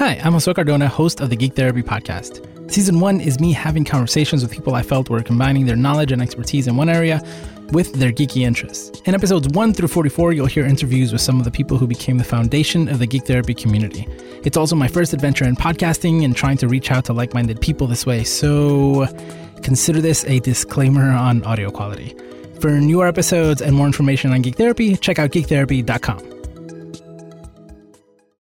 Hi, I'm Jose Cardona, host of the Geek Therapy Podcast. Season one is me having conversations with people I felt were combining their knowledge and expertise in one area with their geeky interests. In episodes 1 through 44, you'll hear interviews with some of the people who became the foundation of the Geek Therapy community. It's also my first adventure in podcasting and trying to reach out to like minded people this way, so consider this a disclaimer on audio quality. For newer episodes and more information on Geek Therapy, check out geektherapy.com.